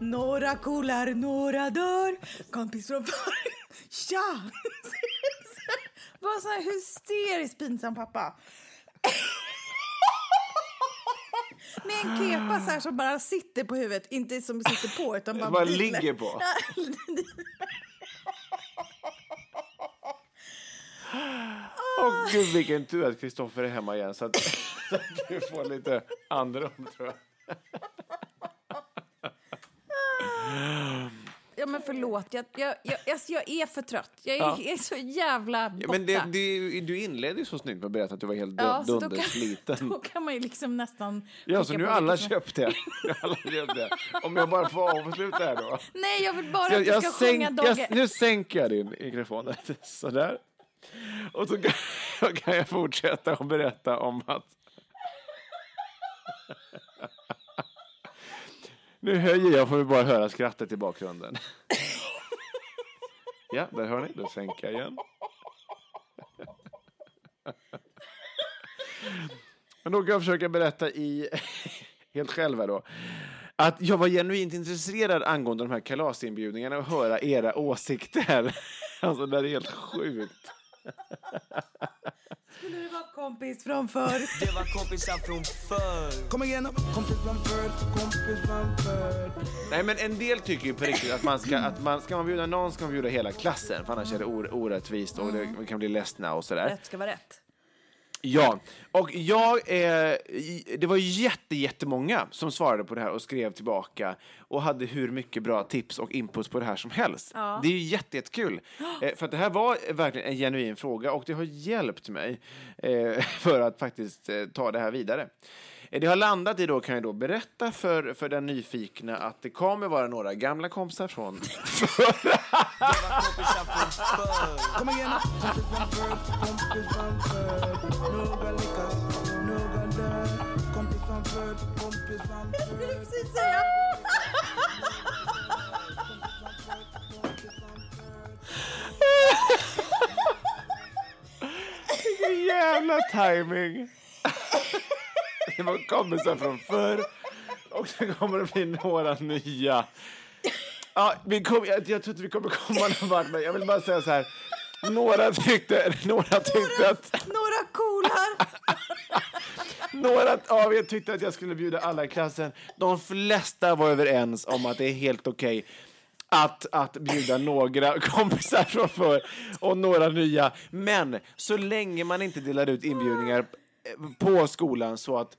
Några kolar, några dör. Kompis från förr. Tja! Var så här hysteriskt pinsam pappa. Med en kepa så här som bara sitter på huvudet, inte som sitter på utan bara, Bara ligger på. Åh gud vilken tur att Kristoffer är hemma igen så att, så att du får lite andrum tror jag. Ja men förlåt, jag, jag, jag, alltså, jag är för trött. Jag är, Ja. jag är så jävla borta. Ja, men det, det, du inledde ju så snyggt med att berätta att du var helt Ja, dun- så då kan, dundersliten. då kan man ju liksom nästan... Ja, så nu har alla köpt det. Alla köpt det. Om jag bara får avsluta här då. Nej, jag vill bara Så att jag, du ska sjunga sänk, Dogge. jag, nu sänker jag din mikrofon. Sådär. Och så kan, jag fortsätta och berätta om att... Nu höjer jag får vi bara höra skrattet i bakgrunden. Ja, där hör ni. Då sänker jag igen. Men då kan jag försöka berätta i, helt själv här då, att jag var genuint intresserad angående de här kalasinbjudningarna och höra era åsikter. Alltså det är helt sjukt. Skulle du vara kompis från förr? Det var kompisar från förr Kom igen kompis från förr, kompis från förr Nej men en del tycker ju på riktigt att man ska, att man, ska man bjuda någon ska man bjuda hela klassen för annars är det or, orättvist och det, vi kan bli ledsna och sådär. Rätt ska vara rätt. Ja, och jag, eh, det var jätte, jättemånga som svarade på det här och skrev tillbaka och hade hur mycket bra tips och input på det här som helst. Det är ju jätte, jättekul. Eh, för att det här var verkligen en genuin fråga och det har hjälpt mig eh, för att faktiskt eh, ta det här vidare. Eh, Det har landat i då, kan jag då berätta för, för den nyfikna att det kommer vara några gamla kompisar från Kom igen Jag skulle precis säga. Vilken jävla timing. Det var kompisar från förr och det kommer att bli några nya. Ja, vi kom, jag, jag tror inte vi kommer komma någon vart, men jag vill bara säga så här. Några tyckte, några tyckte att, Några kolar. några av er tyckte att jag skulle bjuda alla i klassen. De flesta var överens om att det är helt okej att, att bjuda några kompisar från förr och några nya. Men så länge man inte delar ut inbjudningar på skolan så att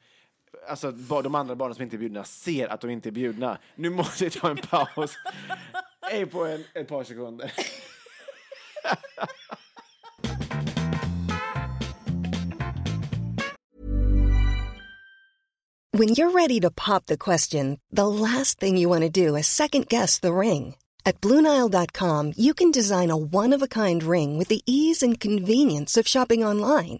alltså, de andra barnen som inte är bjudna ser att de inte är bjudna. Nu måste vi ta en paus. Hej på en, ett par sekunder. When you're ready to pop the question, the last thing you want to do is second guess the ring. At Bluenile.com, you can design a one of a kind ring with the ease and convenience of shopping online.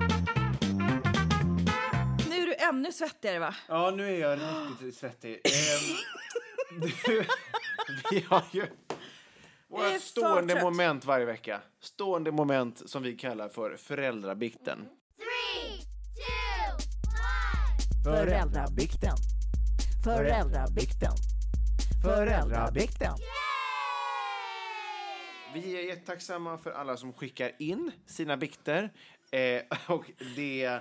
Nu är du ännu svettigare va? Ja, nu är jag riktigt svettig. Ehm, du, vi har ju våra stående trött. moment varje vecka. Stående moment som vi kallar för föräldrabikten. Three, two, one. Föräldrabikten. Föräldrabikten. Föräldrabikten. Vi är jättetacksamma för alla som skickar in sina bikter. Eh, och det...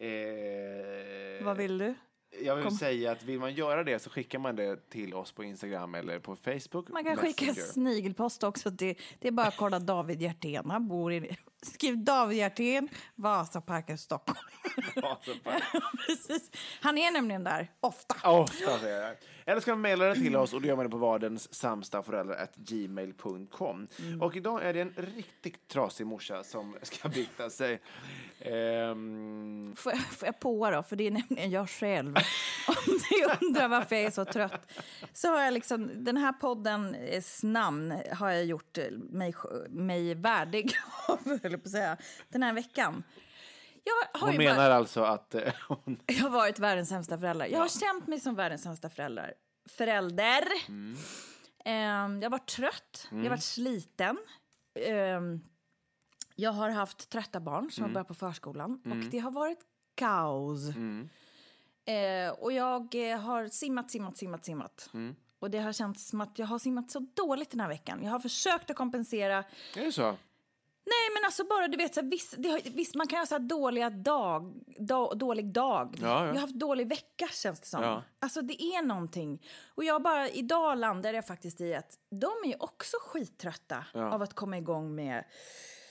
Eh, Vad vill du? Jag vill Kom. säga att vill man göra det så skickar man det till oss på Instagram eller på Facebook. Man kan skicka Messenger. snigelpost också. Det, det är bara att kolla David Hjertén. Han bor i... Skriv David Hjertén, Vasaparken, Stockholm. Precis. Han är nämligen där, ofta. Ja, ska jag. Eller ska man mejla det till oss och då gör man det på vardens gmail.com. Mm. Och idag är det en riktigt trasig morsa som ska bikta sig. Ehm, Får jag, får jag på då? För det är nämligen jag själv. Om ni undrar varför jag är så trött. Så har jag liksom, den här poddens namn har jag gjort mig, mig värdig av, höll jag på att säga, den här veckan. Jag har hon menar bara, alltså att eh, hon... jag har varit världens sämsta förälder. Jag har känt mig som världens sämsta förälder. Förälder. Mm. Jag var trött, jag var sliten. Ehm, jag har haft trötta barn som har börjat på förskolan och det har varit kaos. Eh, och jag eh, har simmat, simmat, simmat, simmat. Och det har känts som att jag har simmat så dåligt den här veckan. Jag har försökt att kompensera. Är det så? Nej, men alltså bara du vet, så här, viss, det har, viss, man kan ha så här dåliga dag, da, dålig dag. Ja, ja. Jag har haft dålig vecka känns det som. Ja. Alltså det är någonting. Och jag bara, idag landar jag faktiskt i att de är ju också skittrötta av att komma igång med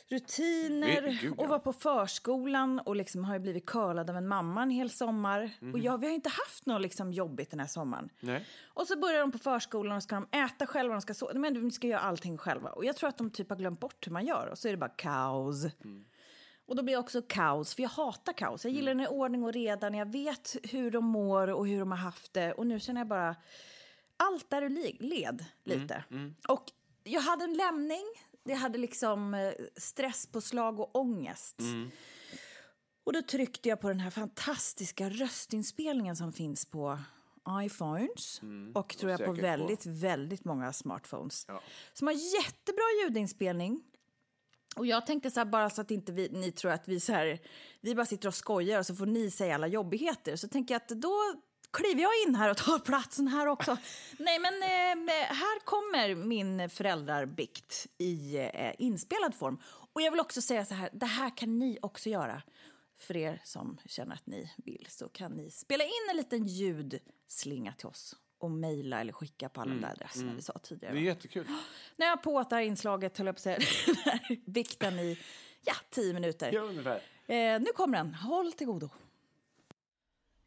rutiner Gud, gud, ja. och vara på förskolan och liksom har ju blivit curlad av en mamma en hel sommar. Mhm. Och jag, vi har inte haft något liksom jobbigt den här sommaren. Nej. Och så börjar de på förskolan och ska de äta själva, de ska sova. Men de ska göra allting själva. Och jag tror att de typ har glömt bort hur man gör. Och så är det bara kaos. Och då blir det också kaos, för jag hatar kaos. Jag gillar när det är ordning och reda, när jag vet hur de mår och hur de har haft det. Och nu känner jag bara, allt där ur led lite. Och jag hade en lämning, jag hade liksom eh, stresspåslag och ångest. Och då tryckte jag på den här fantastiska röstinspelningen som finns på iPhones och tror jag på säkert på- väldigt, väldigt många smartphones. Ja. Som har jättebra ljudinspelning. Och jag tänkte så här, bara så att inte vi, ni tror att vi så här, vi bara sitter och skojar och så får ni säga alla jobbigheter. Så tänker jag att då kliver jag in här och tar platsen här också. Nej men eh, här kommer min föräldrarbikt i eh, inspelad form. Och jag vill också säga så här, det här kan ni också göra. För er som känner att ni vill så kan ni spela in en liten ljudslinga till oss och mejla eller skicka på alla de där adresserna vi sa tidigare. Det är jättekul. När jag har på det här inslaget, höll jag på att säga, vikten i ja, tio minuter. Ja, ungefär. Eh, nu kommer den. Håll till godo.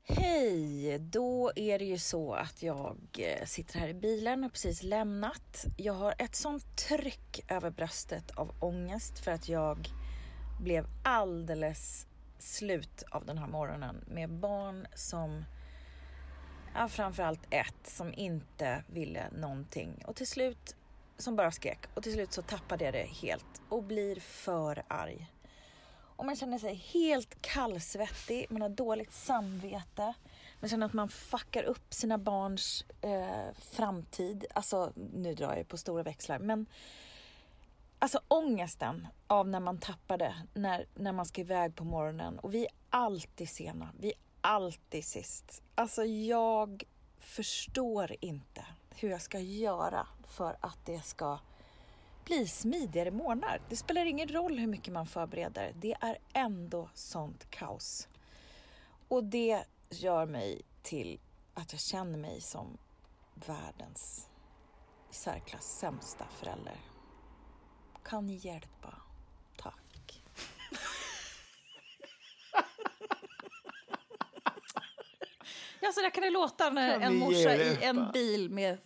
Hej! Då är det ju så att jag eh, sitter här i bilen och precis lämnat. Jag har ett sånt tryck över bröstet av ångest för att jag blev alldeles slut av den här morgonen med barn som, ja framförallt ett som inte ville någonting och till slut som bara skrek och till slut så tappade jag det helt och blir för arg. Och man känner sig helt kallsvettig, man har dåligt samvete. Man känner att man fuckar upp sina barns eh, framtid. Alltså, nu drar jag på stora växlar, men Alltså ångesten av när man tappar det, när, när man ska iväg på morgonen. Och vi är alltid sena, vi är alltid sist. Alltså jag förstår inte hur jag ska göra för att det ska bli smidigare morgnar. Det spelar ingen roll hur mycket man förbereder, det är ändå sånt kaos. Och det gör mig till att jag känner mig som världens i särklass sämsta förälder. Kan ni hjälpa? Tack. Ja, så där kan det låta när Kan en morsa ge i en bil med,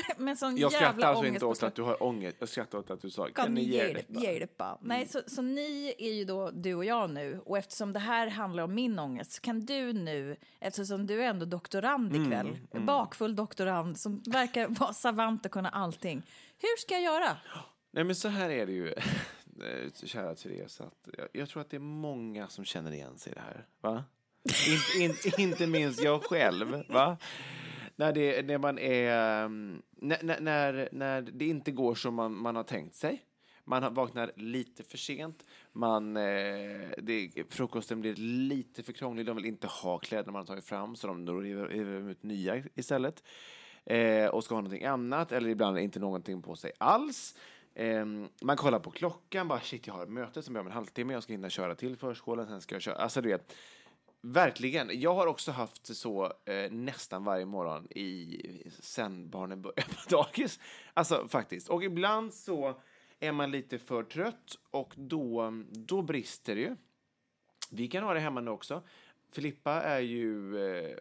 med sån Jag skrattar jävla alltså ångest inte åt att du har ångest. Jag skrattar åt att du sa Kan ni hjälpa? hjälpa? hjälpa? Nej, så, så ni är ju då du och jag nu. Och eftersom det här handlar om min ångest så kan du nu, eftersom du är ändå doktorand ikväll, bakfull doktorand som verkar vara savant och kunna allting. Hur ska jag göra? Nej men så här är det ju, eh, kära Therese. Att jag, jag tror att det är många som känner igen sig i det här. Va? In, in, inte minst jag själv. Va? När, det, när man är... Ehm, när, när- när, det inte går som man, man har tänkt sig. Man vaknar lite för sent. Man, eh, det, frukosten blir lite för krånglig. De vill inte ha kläderna man har tagit fram så de river, river ut nya istället. Eh, och ska ha någonting annat eller ibland inte någonting på sig alls. Eh, man kollar på klockan, bara shit jag har ett möte som börjar om en halvtimme, jag ska hinna köra till förskolan, sen ska jag köra. Alltså du vet, verkligen. Jag har också haft så eh, nästan varje morgon i, sen barnen började på dagis. Alltså faktiskt. Och ibland så är man lite för trött och då, då brister det ju. Vi kan ha det hemma nu också. Filippa är ju... Eh,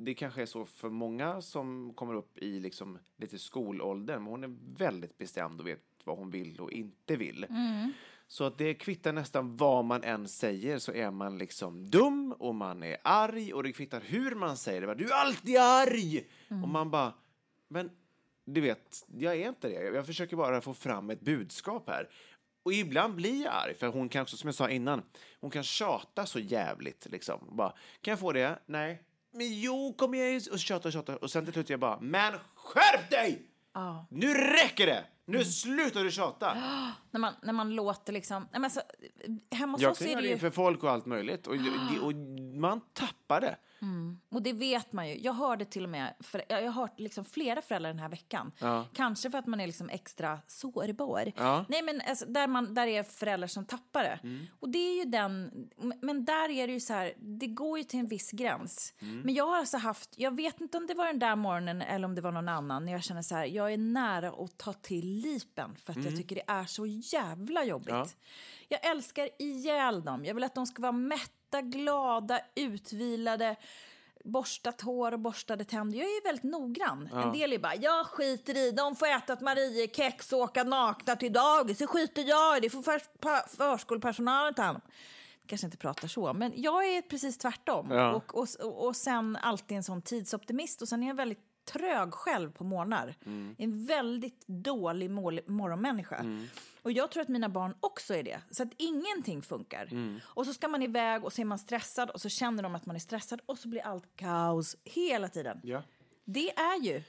det kanske är så för många som kommer upp i liksom lite skolåldern, men hon är väldigt bestämd och vet vad hon vill och inte vill. Mm. Så att det kvittar nästan vad man än säger så är man liksom dum och man är arg och det kvittar hur man säger det. Du är alltid arg! Och man bara, men du vet, jag är inte det. Jag försöker bara få fram ett budskap här. Och ibland blir jag arg, för hon kan också, som jag sa innan, hon kan tjata så jävligt liksom. Bara, kan jag få det? Nej. Men jo, kom igen! Och tjata och tjata. Och sen till slut jag bara, men skärp dig! Nu räcker det! Nu slutar du tjata! När man, när man låter liksom... Nej, men alltså, hemma hos Jag oss kan är göra det ju... inför folk och allt möjligt. Och, och, och man tappar det. Och det vet man ju. Jag hörde till och med, för, jag har hört liksom flera föräldrar den här veckan. Kanske för att man är liksom extra sårbar. Ja. Nej men alltså, där, man, där är föräldrar som tappar det. Och det är ju den, men där är det ju så här, det går ju till en viss gräns. Men jag har alltså haft, jag vet inte om det var den där morgonen eller om det var någon annan, när jag känner så här, jag är nära att ta till lipen för att jag tycker det är så jävla jobbigt. Ja. Jag älskar ihjäl dem. Jag vill att de ska vara mätta, glada, utvilade, borstat hår och borstade tänder. Jag är väldigt noggrann. En del är bara, jag skiter i, de får äta ett Mariekex och åka nakna till dagis. Det skiter jag i, det får pa- förskolepersonalen ta hand om. Kanske inte pratar så, men jag är precis tvärtom. Ja. Och, och, och sen alltid en sån tidsoptimist och sen är jag väldigt trög själv på morgnar. En väldigt dålig mål, morgonmänniska. Och jag tror att mina barn också är det. Så att ingenting funkar. Och så ska man iväg och så är man stressad och så känner de att man är stressad och så blir allt kaos hela tiden. Ja. Det är ju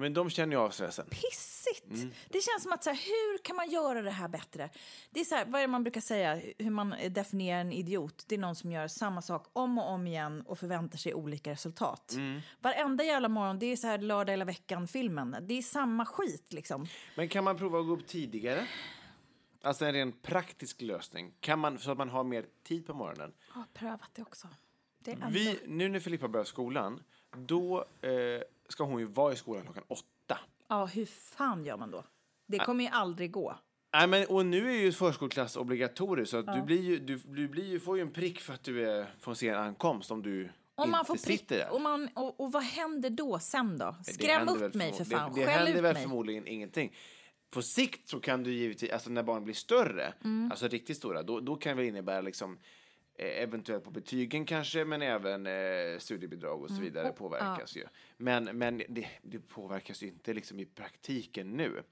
men de känner ju av stressen. pissigt. Det känns som att så här, hur kan man göra det här bättre? Det är så här, vad är det man brukar säga, hur man definierar en idiot? Det är någon som gör samma sak om och om igen och förväntar sig olika resultat. Varenda jävla morgon, det är så här lördag hela veckan-filmen. Det är samma skit liksom. Men kan man prova att gå upp tidigare? Alltså en ren praktisk lösning. Kan man, så att man har mer tid på morgonen. Jag har prövat det också. Det. Vi, nu när Filippa börjar skolan, då eh, ska hon ju vara i skolan klockan åtta. Ja, hur fan gör man då? Det kommer ju aldrig gå. Nej, men, och nu är ju förskoleklass obligatoriskt så att du, blir ju, du, du blir ju, får ju en prick för att du är, får se en ankomst om du... Om man får sitter prick, där. och, man, och, och vad händer då sen då? Skräm upp mig för fan, Det, det skäll händer väl mig. förmodligen ingenting. På sikt så kan du givetvis, alltså när barnen blir större, Mm. alltså riktigt stora, då, då kan det innebära liksom eventuellt på betygen kanske, men även eh, studiebidrag och så Mm. vidare påverkas ju. Men, men det, det påverkas ju inte liksom i praktiken nu.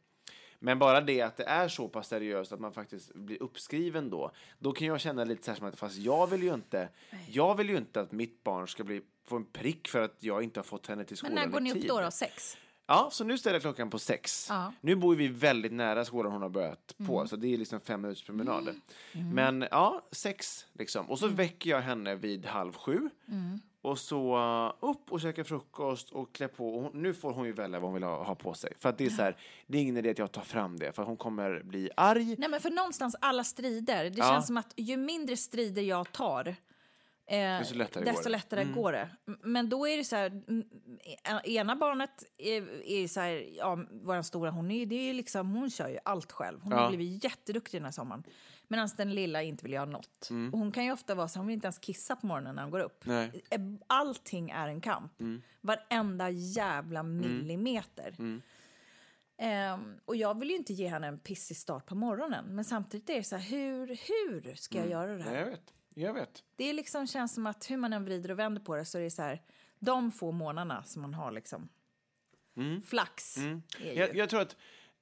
Men bara det att det är så pass seriöst att man faktiskt blir uppskriven då, då kan jag känna lite så här som att fast jag vill ju inte, jag vill ju inte att mitt barn ska bli, få en prick för att jag inte har fått henne till Men skolan när går ni upp tid. då? då? Sex? Ja, så nu ställer jag klockan på sex. Ja. Nu bor vi väldigt nära skolan hon har börjat på, Mm. så det är liksom fem minuters promenad. Men ja, sex liksom. Och så Mm. väcker jag henne vid halv sju. Och så uh, upp och käka frukost och klä på. Och nu får hon ju välja vad hon vill ha, ha på sig. För att det är så här, det är ingen idé att jag tar fram det, för hon kommer bli arg. Nej, men för någonstans alla strider, det Ja. känns som att ju mindre strider jag tar, eh, Desto lättare desto går det. Mm. lättare går det. Men då är det så här, mm, ena barnet är, är så här, ja, vår stora, hon, är, det är liksom, hon kör ju allt själv. Hon Ja. har blivit jätteduktig den här sommaren. Medan den lilla inte vill göra något. Och hon kan ju ofta vara så, hon vill inte ens kissa på morgonen när hon går upp. Nej. Eh, Allting är en kamp. Varenda jävla millimeter. Ehm, och jag vill ju inte ge henne en pissig start på morgonen. Men samtidigt är det så här, hur, hur ska jag göra det här? Ja, jag vet. Jag vet. Det är liksom, känns som att hur man än vrider och vänder på det så är det så här, de få månaderna som man har liksom flax. Är ju, Mm. Jag, jag tror att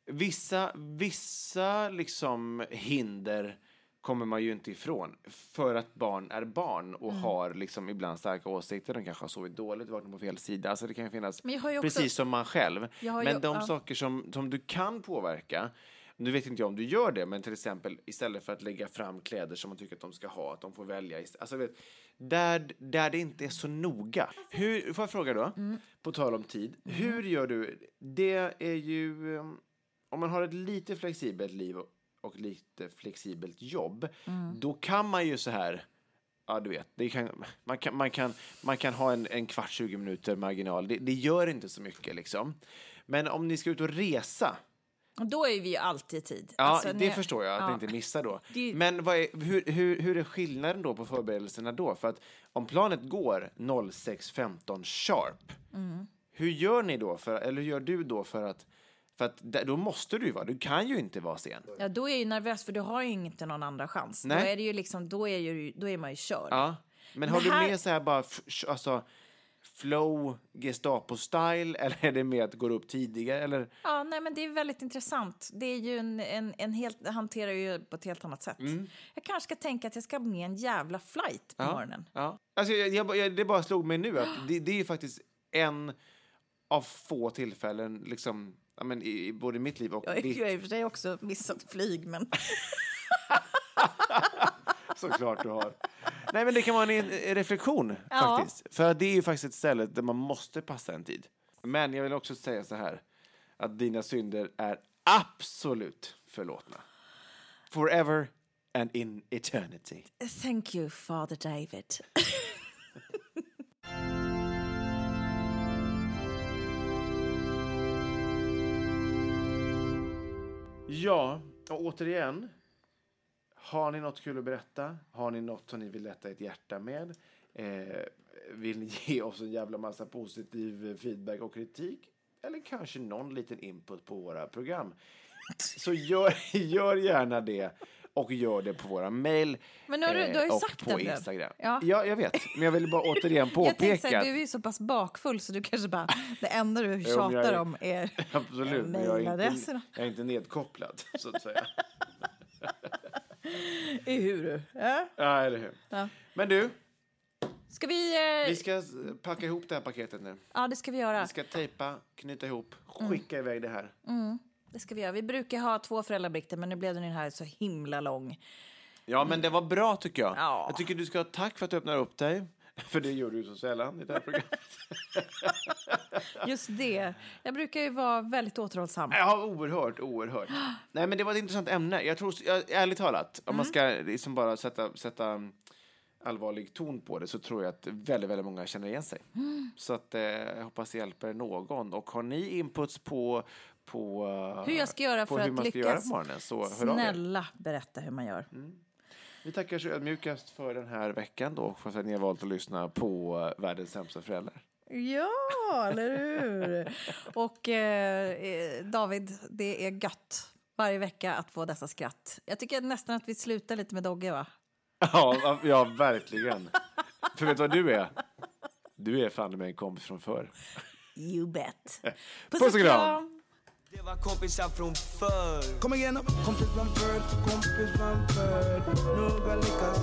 vissa, vissa liksom hinder kommer man ju inte ifrån. För att barn är barn och Mm. har liksom ibland starka åsikter. De kanske har sovit dåligt, varit på fel sida. Alltså det kan finnas, också- precis som man själv. Men ju- de ja. saker som, som du kan påverka, nu vet inte jag om du gör det, men till exempel istället för att lägga fram kläder som man tycker att de ska ha, att de får välja. Alltså, vet, där, där det inte är så noga. Hur, får jag fråga då, Mm. på tal om tid, hur gör du? Det är ju, um, om man har ett lite flexibelt liv och, och lite flexibelt jobb, Mm. då kan man ju så här, ja du vet, kan, man, kan, man, kan, man kan ha en, en kvart, 20 minuter marginal, det, det gör inte så mycket liksom. Men om ni ska ut och resa, då är vi ju alltid i tid. Ja, Alltså, det när- förstår jag att ja. ni inte missar då. Det- Men är, hur, hur, hur är skillnaden då på förberedelserna då? För att om planet går 06.15 sharp, Mm. hur gör ni då, för, eller hur gör du då för att, för att då måste du vara, du kan ju inte vara sen. Ja, då är jag ju nervös för du har ju inte någon andra chans. Då Nej. är, det ju liksom, då, är ju, då är man ju körd. Ja. Men har här- du med så här bara, alltså, flow, Gestapo-style, eller är det med att gå upp tidigare, eller? Ja, nej, men det är väldigt intressant. Det är ju en, en, en helt, hanterar ju på ett helt annat sätt. Jag kanske ska tänka att jag ska med en jävla flight på Mm. Ja. morgonen. Ja. Alltså, jag, jag, det bara slog mig nu att det, det är faktiskt en av få tillfällen, liksom, ja, men, i, i både mitt liv och Jag, ditt, jag har i och för sig också missat flyg, men såklart du har. Nej, men det kan vara en, en reflektion Ja. faktiskt. För det är ju faktiskt ett ställe där man måste passa en tid. Men jag vill också säga så här, att dina synder är absolut förlåtna. Forever and in eternity. thank you, Father David. Ja, och återigen. Har ni något kul att berätta? Har ni något som ni vill lätta ett hjärta med? Eh, vill ni ge oss en jävla massa positiv feedback och kritik? Eller kanske någon liten input på våra program? Så gör, gör gärna det. Och gör det på våra mail Men har du- du har ju och sagt på det nu. Instagram. Ja. ja, jag vet. Men jag vill bara återigen Jag påpeka. så här, du är ju så pass bakfull så du kanske bara, det enda du tjatar jag är- om är Absolut, men jag är, inte, jag är inte nedkopplad, så att säga. I hur du? Ja. Ja, eller hur? Men du, Ska vi... Eh, vi ska packa ihop det här paketet nu. Ja, det ska vi göra. Vi ska tejpa, knyta ihop, skicka iväg det här. Det ska vi göra. Vi brukar ha två föräldrablickter, men nu blev den här så himla lång. Ja, men det var bra tycker jag. Ja. Jag tycker du ska ha tack för att du öppnar upp dig. För det gör du så sällan i det här programmet. Just det. Jag brukar ju vara väldigt återhållsam. Ja, oerhört, oerhört. Nej, men det var ett intressant ämne. Jag tror, jag, ärligt talat, om man ska liksom bara sätta, sätta allvarlig ton på det så tror jag att väldigt, väldigt många känner igen sig. Så att, eh, jag hoppas det hjälper någon. Och har ni inputs på, på, Hur jag ska göra för att lyckas. göra morgonen. Snälla berätta hur man gör. Vi tackar så ödmjukast för den här veckan då, för att ni har valt att lyssna på eh, Världens sämsta föräldrar. Ja, eller hur? Och eh, eh, David, det är gött varje vecka att få dessa skratt. Jag tycker nästan att vi slutar lite med Dogge, va? Ja, ja verkligen. för vet du vad du är? Du är fan med en kompis från förr. You bet. Puss och kram! Det var kompisar från förr. Kom igen, kompis från förr, kompis från förr. Några lyckas,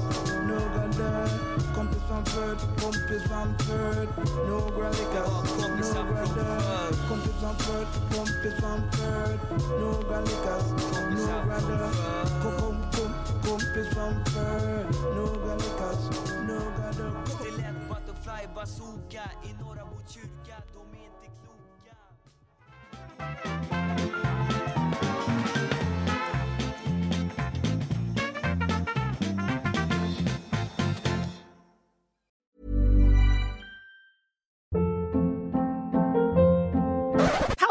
några dör. Kompis från förr, kompis från förr. Några lyckas, några dör. Kompis från förr, kompis från förr. Några lyckas, några dör. Kom, kom, kom, kompis från förr. Några lyckas, några dör. Lät butterfly bazooka i norra Botkyrka De är inte kloka